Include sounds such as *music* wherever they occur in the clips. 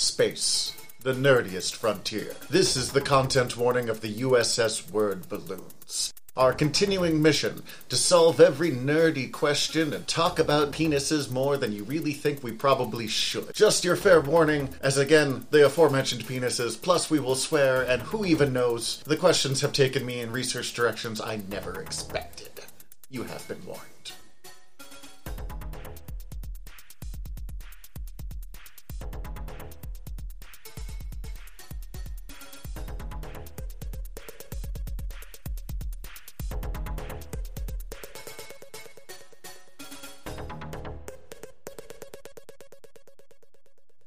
Space, the nerdiest frontier. This is the content warning of the USS Word Balloons. Our continuing mission to solve every nerdy question and talk about penises more than you really think we probably should. Just your fair warning, as again, the aforementioned penises, plus we will swear, and who even knows, the questions have taken me in research directions I never expected. You have been warned.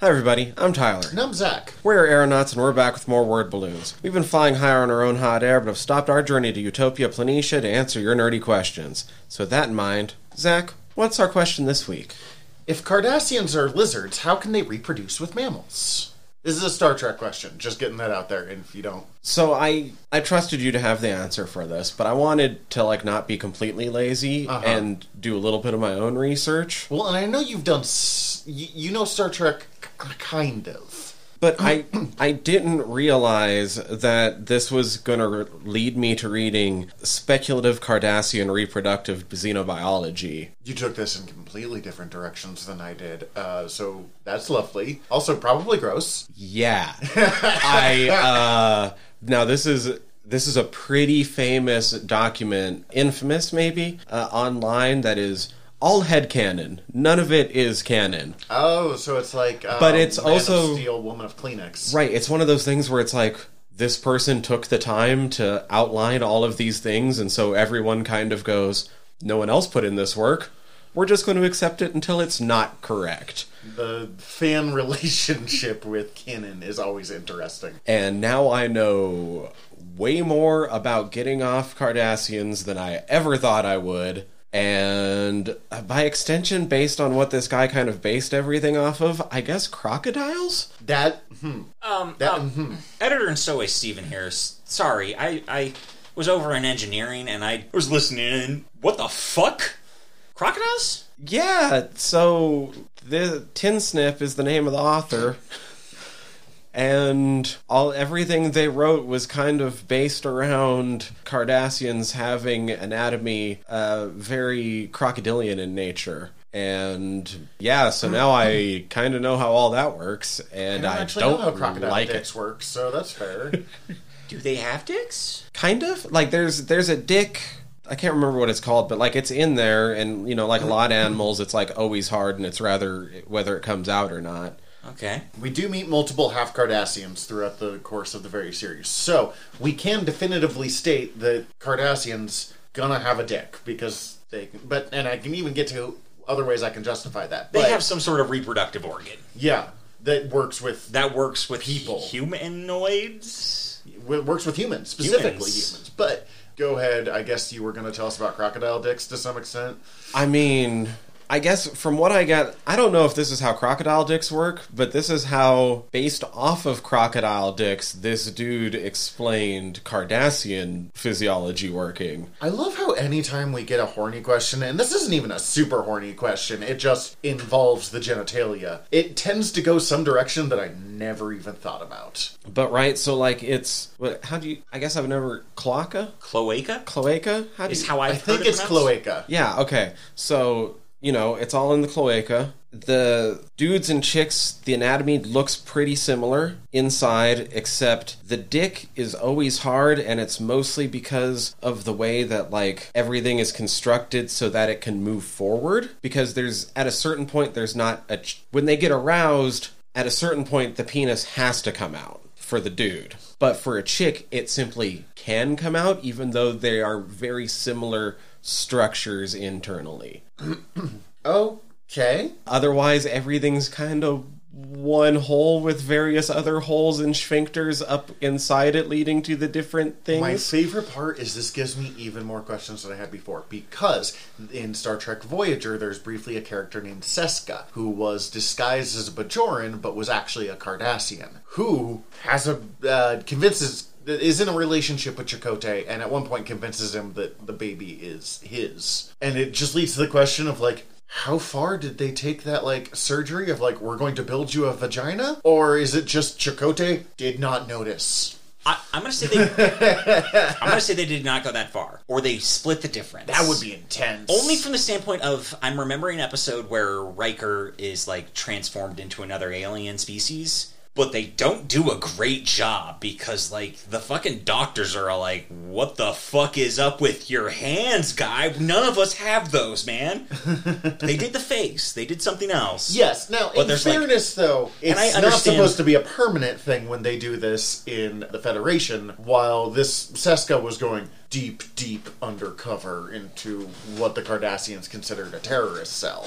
Hi, everybody. I'm Tyler. And I'm Zach. We're aeronauts, and we're back with more word balloons. We've been flying higher on our own hot air, but have stopped our journey to Utopia Planitia to answer your nerdy questions. So, with that in mind, Zach, what's our question this week? If Cardassians are lizards, how can they reproduce with mammals? This is a Star Trek question. Just getting that out there. And if you don't, So, I I trusted you to have the answer for this, but I wanted to like not be completely lazy Uh-huh. and do a little bit of my own research. well, and I know you've done. S- you, you know Star Trek, k- kind of. But I *clears throat* I didn't realize that this was going to lead me to reading speculative Cardassian reproductive xenobiology. You took this in completely different directions than I did. Uh, so that's lovely. Also, probably gross. Yeah. *laughs* I uh now this is this is a pretty famous document, infamous maybe, uh, online that is all headcanon. None of it is canon. Oh, so it's like. Um, But it's Man of also- Steel, Woman of Kleenex. Right, it's one of those things where it's like this person took the time to outline all of these things and so everyone kind of goes, no one else put in this work. We're just going to accept it until it's not correct. The fan *laughs* relationship with canon is always interesting. and now I know way more about getting off Cardassians than I ever thought I would. And by extension, based on what this guy kind of based everything off of, I guess crocodiles? That. Hmm. Um, That- um, mhm. editor and so is Stephen Harris. Sorry, I, I was over in engineering and I was listening and what the fuck? Crocodiles? Yeah, so the Tin Snip is the name of the author. And all everything they wrote was kind of based around Cardassians having anatomy uh, very crocodilian in nature. And yeah, so now I kind of know how all that works, and I don't I don't know how crocodile like dicks it. work, so that's fair. *laughs* Do they have dicks? Kind of like there's there's a dick. I can't remember what it's called, but like it's in there, and you know, like a lot of animals, it's like always hard, and it's rather whether it comes out or not. Okay. We do meet multiple half Cardassians throughout the course of the very series. So, we can definitively state that Cardassians gonna have a dick because they but and I can even get to other ways I can justify that. They But, have some sort of reproductive organ yeah, that works with that works with People. humanoids. w- works with humans, specifically Humans. humans. But go ahead, I guess you were going to tell us about crocodile dicks to some extent. I mean, I guess from what I get, I don't know if this is how crocodile dicks work, but this is how, based off of crocodile dicks, this dude explained Cardassian physiology working. I love how anytime we get a horny question, and this isn't even a super horny question, it just involves the genitalia, it tends to go some direction that I never even thought about. But right, so like it's what? How do you? I guess I've never cloaca, Cloaca cloaca. How do is you? how I've I think heard it it's pronounced. cloaca. Yeah, okay. So, you know, it's all in the cloaca. The dudes and chicks, the anatomy looks pretty similar inside, except the dick is always hard, and it's mostly because of the way that, like, everything is constructed so that it can move forward. Because there's, at a certain point, there's not a. Ch- when they get aroused, at a certain point, the penis has to come out for the dude. But for a chick, it simply can come out, even though they are very similar structures internally. *clears throat* Okay. Otherwise, everything's kind of one hole with various other holes and sphincters up inside it, leading to the different things. My favorite part is this gives me even more questions than I had before because in Star Trek Voyager, there's briefly a character named Seska who was disguised as a Bajoran but was actually a Cardassian who has a uh, convinces is in a relationship with Chakotay and at one point convinces him that the baby is his. And it just leads to the question of like how far did they take that like surgery of like we're going to build you a vagina, or is it just Chakotay did not notice? I, I'm gonna say they. *laughs* I'm gonna say they did not go that far, or they split the difference. That would be intense. only from the standpoint of I'm remembering an episode where Riker is like transformed into another alien species. But they don't do a great job because, like, the fucking doctors are all like, "What the fuck is up with your hands, guy? None of us have those, man." *laughs* they did the face. They did something else. Yes. Now, But in there's, like- fairness, though, it's I not supposed to be a permanent thing when they do this in the Federation. While this Seska was going deep, deep undercover into what the Cardassians considered a terrorist cell.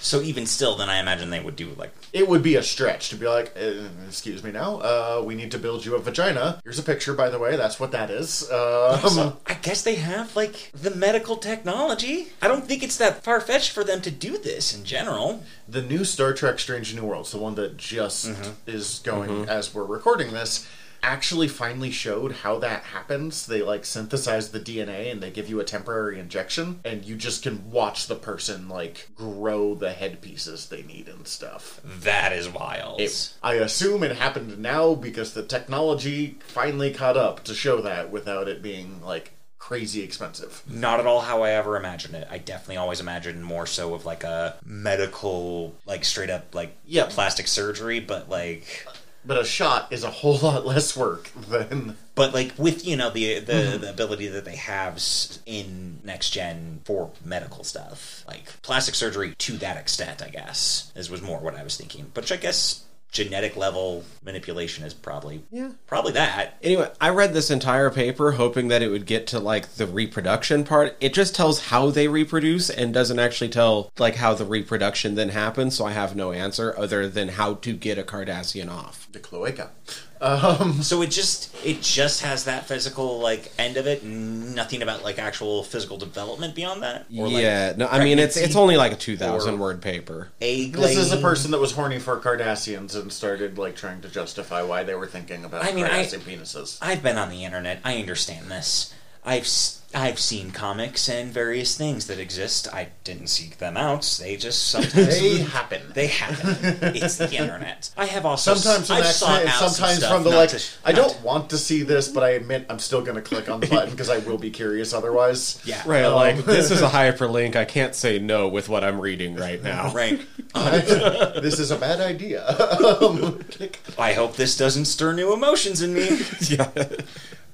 So even still, then I imagine they would do like It would be a stretch to be like, uh, "Excuse me, now, uh, we need to build you a vagina." Here's a picture, by the way. That's what that is. Um, So I guess they have like the medical technology. I don't think it's that far fetched for them to do this in general. the new Star Trek Strange New Worlds, the one that just is going as we're recording this, actually finally showed how that happens. They like synthesize the DNA and they give you a temporary injection, and you just can watch the person like grow the headpieces they need and stuff. That is wild. It, I assume it happened now because the technology finally caught up to show that without it being like crazy expensive. Not at all how I ever imagined it. I definitely always imagined more so of like a medical, like straight up like Yeah. plastic surgery, but like But a shot is a whole *laughs* lot less work than but like with you know the the, mm-hmm. the ability that they have in next gen for medical stuff, like plastic surgery to that extent, I guess, is was more what I was thinking. But I guess genetic level manipulation is probably Yeah. probably that. Anyway, I read this entire paper hoping that it would get to like the reproduction part. It just tells how they reproduce and doesn't actually tell like how the reproduction then happens, so I have no answer other than how to get a Cardassian off. the cloaca. Um, so it just it just has that physical like end of it, nothing about like actual physical development beyond that. Or, like, yeah, no, I mean it's it's only like a 2000 word paper. egg. This is a person that was horny for Cardassians and started like trying to justify why they were thinking about I mean, I- Cardassian penises. I've been on the internet. I understand this. I've s- I've seen comics and various things that exist. I didn't seek them out. They just sometimes They happen. They happen. It's the *laughs* internet. I have also Sometimes an I've sought accident, out sometimes stuff from the not like, to- I don't to- want to see this, but I admit I'm still going to click on the *laughs* button because I will be curious otherwise. Yeah. Right, Um, like this is a *laughs* hyperlink. I can't say no with what I'm reading right now. Right. this is a bad idea. um, click. I hope this doesn't stir new emotions in me. yeah.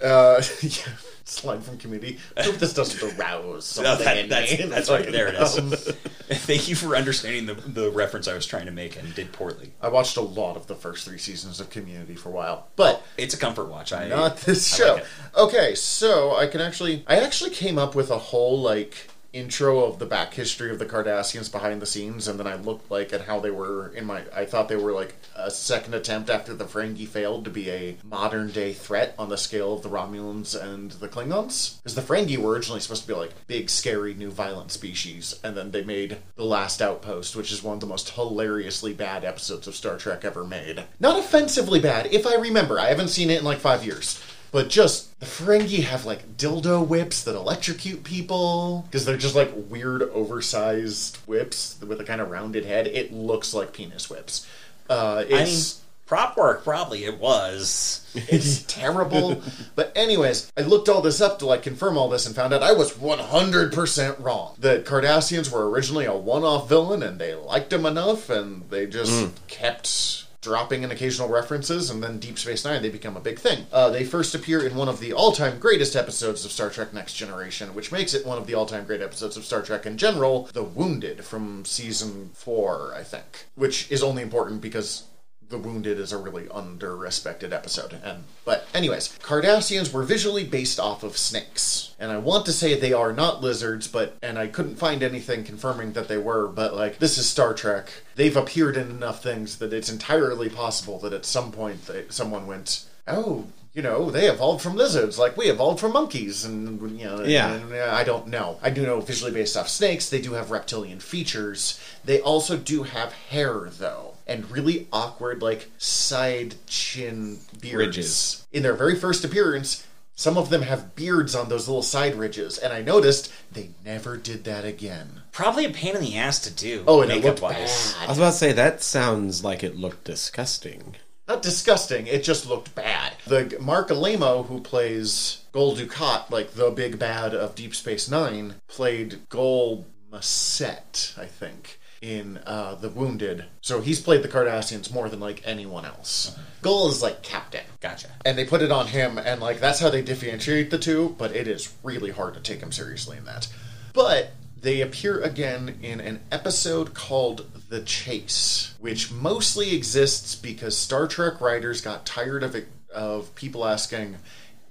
Uh, yeah. Slide from community. I hope this doesn't arouse *laughs* something No, that- in that's, me. that's right. There it is. Um, *laughs* Thank you for understanding the, the reference I was trying to make and did poorly. I watched a lot of the first three seasons of Community for a while, but It's a comfort watch. I not this I show. like okay, so I can actually, I actually came up with a whole like intro of the back history of the Cardassians behind the scenes, and then I looked like at how they were in my. I thought they were like a second attempt after the Ferengi failed to be a modern day threat on the scale of the Romulans and the Klingons, because the Ferengi were originally supposed to be like big, scary, new violent species, and then they made the Last Outpost, which is one of the most hilariously bad episodes of Star Trek ever made. Not offensively bad, if I remember. I haven't seen it in like five years. But just the Ferengi have like dildo whips that electrocute people because they're just like weird, oversized whips with a kind of rounded head. It looks like penis whips. Uh, I mean, it's prop work probably it was. it's *laughs* terrible. But anyways, I looked all this up to like confirm all this and found out I was 100% wrong. The Cardassians were originally a one-off villain and they liked him enough and they just kept dropping in occasional references and then Deep Space Nine they become a big thing. Uh, they first appear in one of the all-time greatest episodes of Star Trek Next Generation, which makes it one of the all-time great episodes of Star Trek in general, The Wounded from season 4, I think, which is only important because the Wounded is a really under-respected episode. And but anyways, Cardassians were visually based off of snakes. And I want to say they are not lizards, but and I couldn't find anything confirming that they were, but like this is Star Trek. They've appeared in enough things that it's entirely possible that at some point they, someone went, "Oh, you know, they evolved from lizards, like we evolved from monkeys, and you know, Yeah. and, uh, I don't know. I do know visually based off snakes, they do have reptilian features. They also do have hair, though, and really awkward, like side chin beards. Ridges. In their very first appearance, Some of them have beards on those little side ridges, and I noticed they never did that again. Probably a pain in the ass to do. Oh, and it makeup looked wise. I was about to say that sounds like it looked disgusting. Not disgusting, it just looked bad. The Marc Alaimo, who plays Gul Dukat, like the big bad of Deep Space Nine, played Gul Macet, I think, in uh, The Wounded. So he's played the Cardassians more than like anyone else. Gul is like captain. Gotcha. And they put it on him, and like that's how they differentiate the two, but it is really hard to take him seriously in that. But they appear again in an episode called The Chase, which mostly exists because Star Trek writers got tired of it, of people asking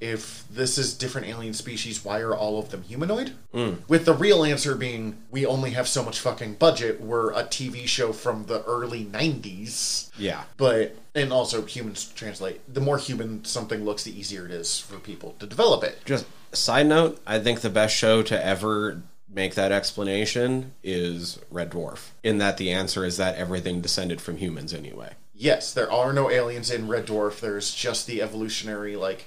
if this is different alien species, why are all of them humanoid? Hmm. With the real answer being we only have so much fucking budget. We're a TV show from the early 90s. Yeah. But and also humans translate. The more human something looks, the easier it is for people to develop it. Just side note, I think the best show to ever make that explanation is Red Dwarf. In that the answer is that everything descended from humans anyway. Yes, there are no aliens in Red Dwarf. There's just the evolutionary like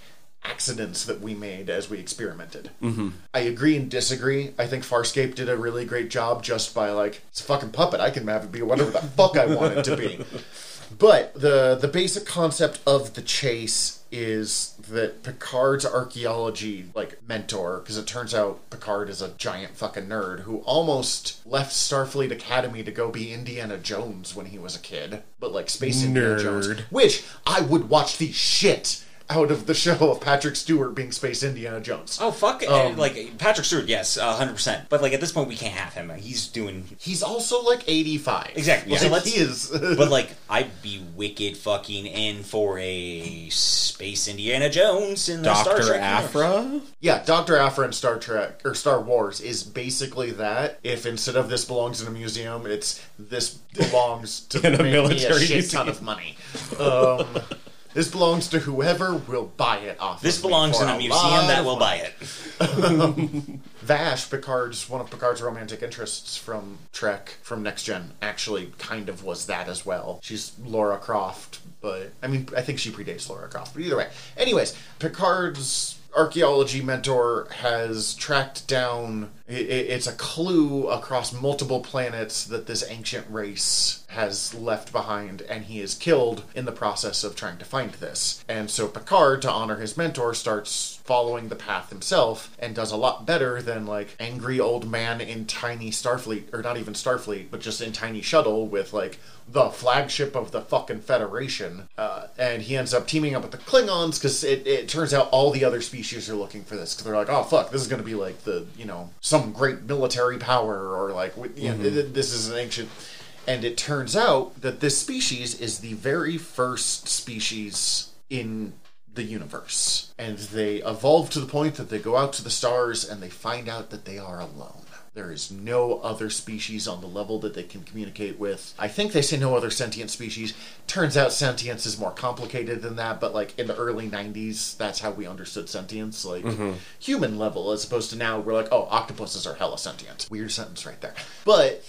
accidents that we made as we experimented. Mm-hmm. I agree and disagree. I think Farscape did a really great job just by like it's a fucking puppet. I can have it be whatever the fuck I want it to be. *laughs* But the the basic concept of the chase is that Picard's archaeology like mentor, because it turns out Picard is a giant fucking nerd who almost left Starfleet Academy to go be Indiana Jones when he was a kid, but like space Indiana Jones, which I would watch the shit out of the show of Patrick Stewart being space Indiana Jones. Oh fuck! it. Um, like Patrick Stewart, yes, hundred percent. But like at this point, we can't have him. He's doing He's also like eighty five. Exactly. Like, So let's- he is. *laughs* but like I'd be wicked fucking in for a space Indiana Jones in the Star Doctor Trek universe. Aphra? Yeah, Doctor Aphra in Star Trek or Star Wars is basically that. If instead of this belongs in a museum, it's this belongs to *laughs* In a make me military shit ton of money. Um, this belongs to whoever will buy it off. This of belongs in a museum that will buy it. *laughs* Vash, Picard's one of Picard's romantic interests from Trek, from Next Gen, actually kind of was that as well. She's Laura Croft, but I mean, I think she predates Laura Croft. But either way, anyways, Picard's archaeology mentor has tracked down. it's a clue across multiple planets that this ancient race has left behind, and he is killed in the process of trying to find this. And so Picard, to honor his mentor, starts following the path himself and does a lot better than like angry old man in tiny Starfleet, or not even Starfleet, but just in tiny shuttle with like the flagship of the fucking Federation. Uh, and he ends up teaming up with the Klingons because it, it turns out all the other species are looking for this because they're like, oh fuck, this is going to be like the, you know, some great military power or like, you know, th- th- this is an ancient. And it turns out that this species is the very first species in the universe. And they evolve to the point that they go out to the stars and they find out that they are alone. There is no other species on the level that they can communicate with. I think they say no other sentient species. Turns out sentience is more complicated than that, but like in the early 90s, that's how we understood sentience. Like mm-hmm. human level, as opposed to now, we're like, oh, octopuses are hella sentient. Weird sentence right there. But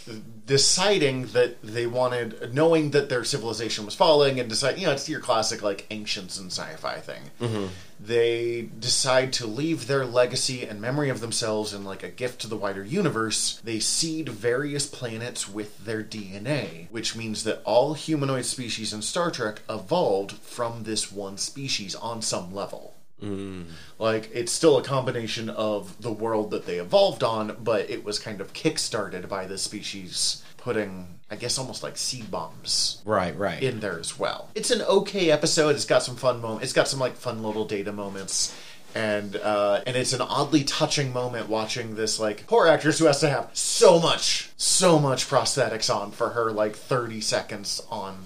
deciding that they wanted, knowing that their civilization was falling, and decide, you know, it's your classic like ancients and sci-fi thing. Mm-hmm. They decide to leave their legacy and memory of themselves in like a gift to the wider universe. They seed various planets with their DNA, which means that all humanoid species in Star Trek evolved from this one species on some level. Hmm. Like it's still a combination of the world that they evolved on, but it was kind of kickstarted by the species putting, I guess, almost like seed bombs Right, right. in there as well. It's an okay episode. It's got some fun moments. It's got some like fun little data moments. And uh, and it's an oddly touching moment watching this like poor actress who has to have so much so much prosthetics on for her like 30 seconds on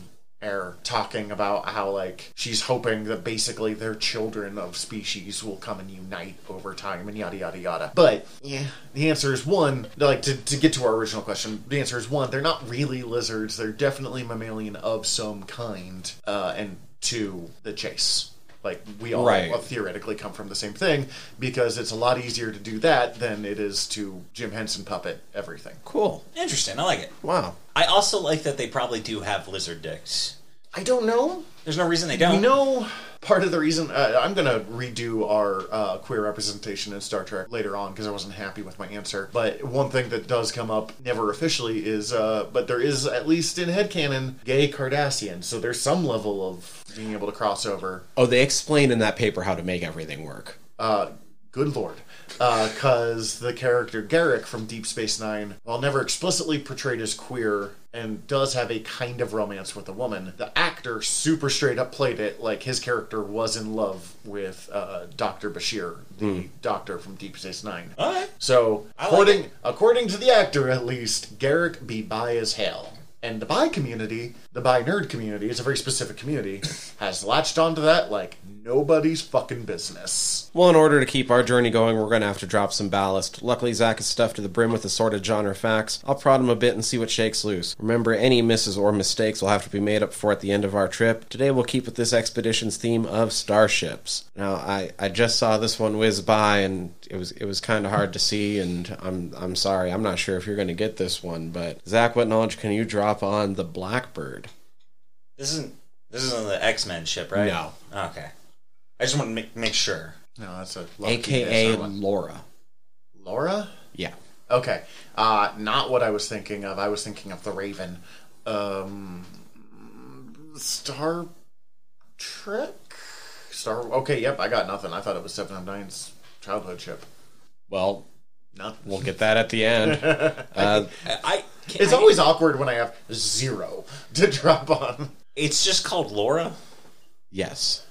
air talking about how like she's hoping that basically their children of species will come and unite over time and yada yada yada. But yeah the answer is one like to, to get to our original question the answer is one they're not really lizards they're definitely mammalian of some kind uh, and two the chase like we all Right. theoretically come from the same thing because it's a lot easier to do that than it is to Jim Henson puppet everything. cool. Interesting. I like it. Wow. I also like that they probably do have lizard dicks. I don't know. There's no reason they don't. You know part of the reason uh, I'm going to redo our uh, queer representation in Star Trek later on because I wasn't happy with my answer. But one thing that does come up, never officially, is uh, but there is at least in headcanon gay Cardassian, so there's some level of being able to cross over. Oh, they explain in that paper how to make everything work. Uh, good lord. Because the character Garak from Deep Space Nine, while never explicitly portrayed as queer and does have a kind of romance with a woman, the actor super straight up played it like his character was in love with uh, Dr. Bashir, the doctor from Deep Space Nine. Alright. So, I like according, it. according to the actor at least, Garak be bi as hell. And the bi community, the bi nerd community, is a very specific community, *coughs* has latched onto that like nobody's fucking business. Well, in order to keep our journey going, we're going to have to drop some ballast. Luckily, Zach is stuffed to the brim with assorted genre facts. I'll prod him a bit and see what shakes loose. Remember, any misses or mistakes will have to be made up for at the end of our trip. Today, we'll keep with this expedition's theme of starships. Now, I, I just saw this one whiz by, and it was it was kind of hard to see. And I'm I'm sorry, I'm not sure if you're going to get this one. But Zach, what knowledge can you drop on the Blackbird? This isn't this isn't the X Men ship, right? No. Okay. I just want to make, make sure. No, that's a lucky AKA miss, or? Laura. Laura. Yeah. Okay, uh, not what I was thinking of. I was thinking of the Raven. Um, Star Trek. Star. Okay, yep. I got nothing. I thought it was Seven of Nine's childhood ship. Well, Nothing. we'll get that at the end. *laughs* Uh, I, I can, It's I- always awkward when I have zero to drop on. It's just called Laura. Yes.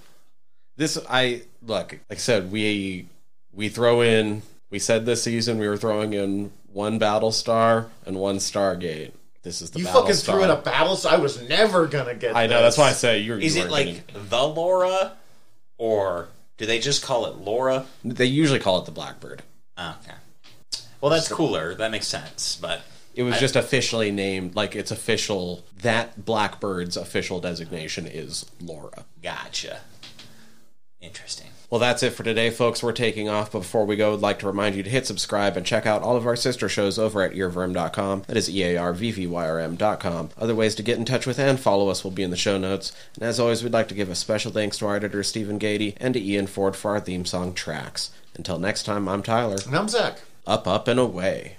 This I look, like I said, we we throw in we said this season we were throwing in one Battlestar and one Stargate. This is the You Battlestar. fucking threw in a battle, so I was never gonna get. I know, this. that's why I say you're Is you it weren't like the Laura, or do they just call it Laura? they usually call it the Blackbird. Okay. Well, that's cooler. That makes sense. But It was just officially named like it's official that Blackbird's official designation is Laura. gotcha. Interesting. Well, that's it for today, folks. We're taking off, but before we go, I'd like to remind you to hit subscribe and check out all of our sister shows over at earwyrm.com. That is E A R V V Y R M.com. Other ways to get in touch with and follow us will be in the show notes. And as always, we'd like to give a special thanks to our editor, Stephen Gady, and to Ian Ford for our theme song tracks. Until next time, I'm Tyler. And I'm Zach. Up, up, and away.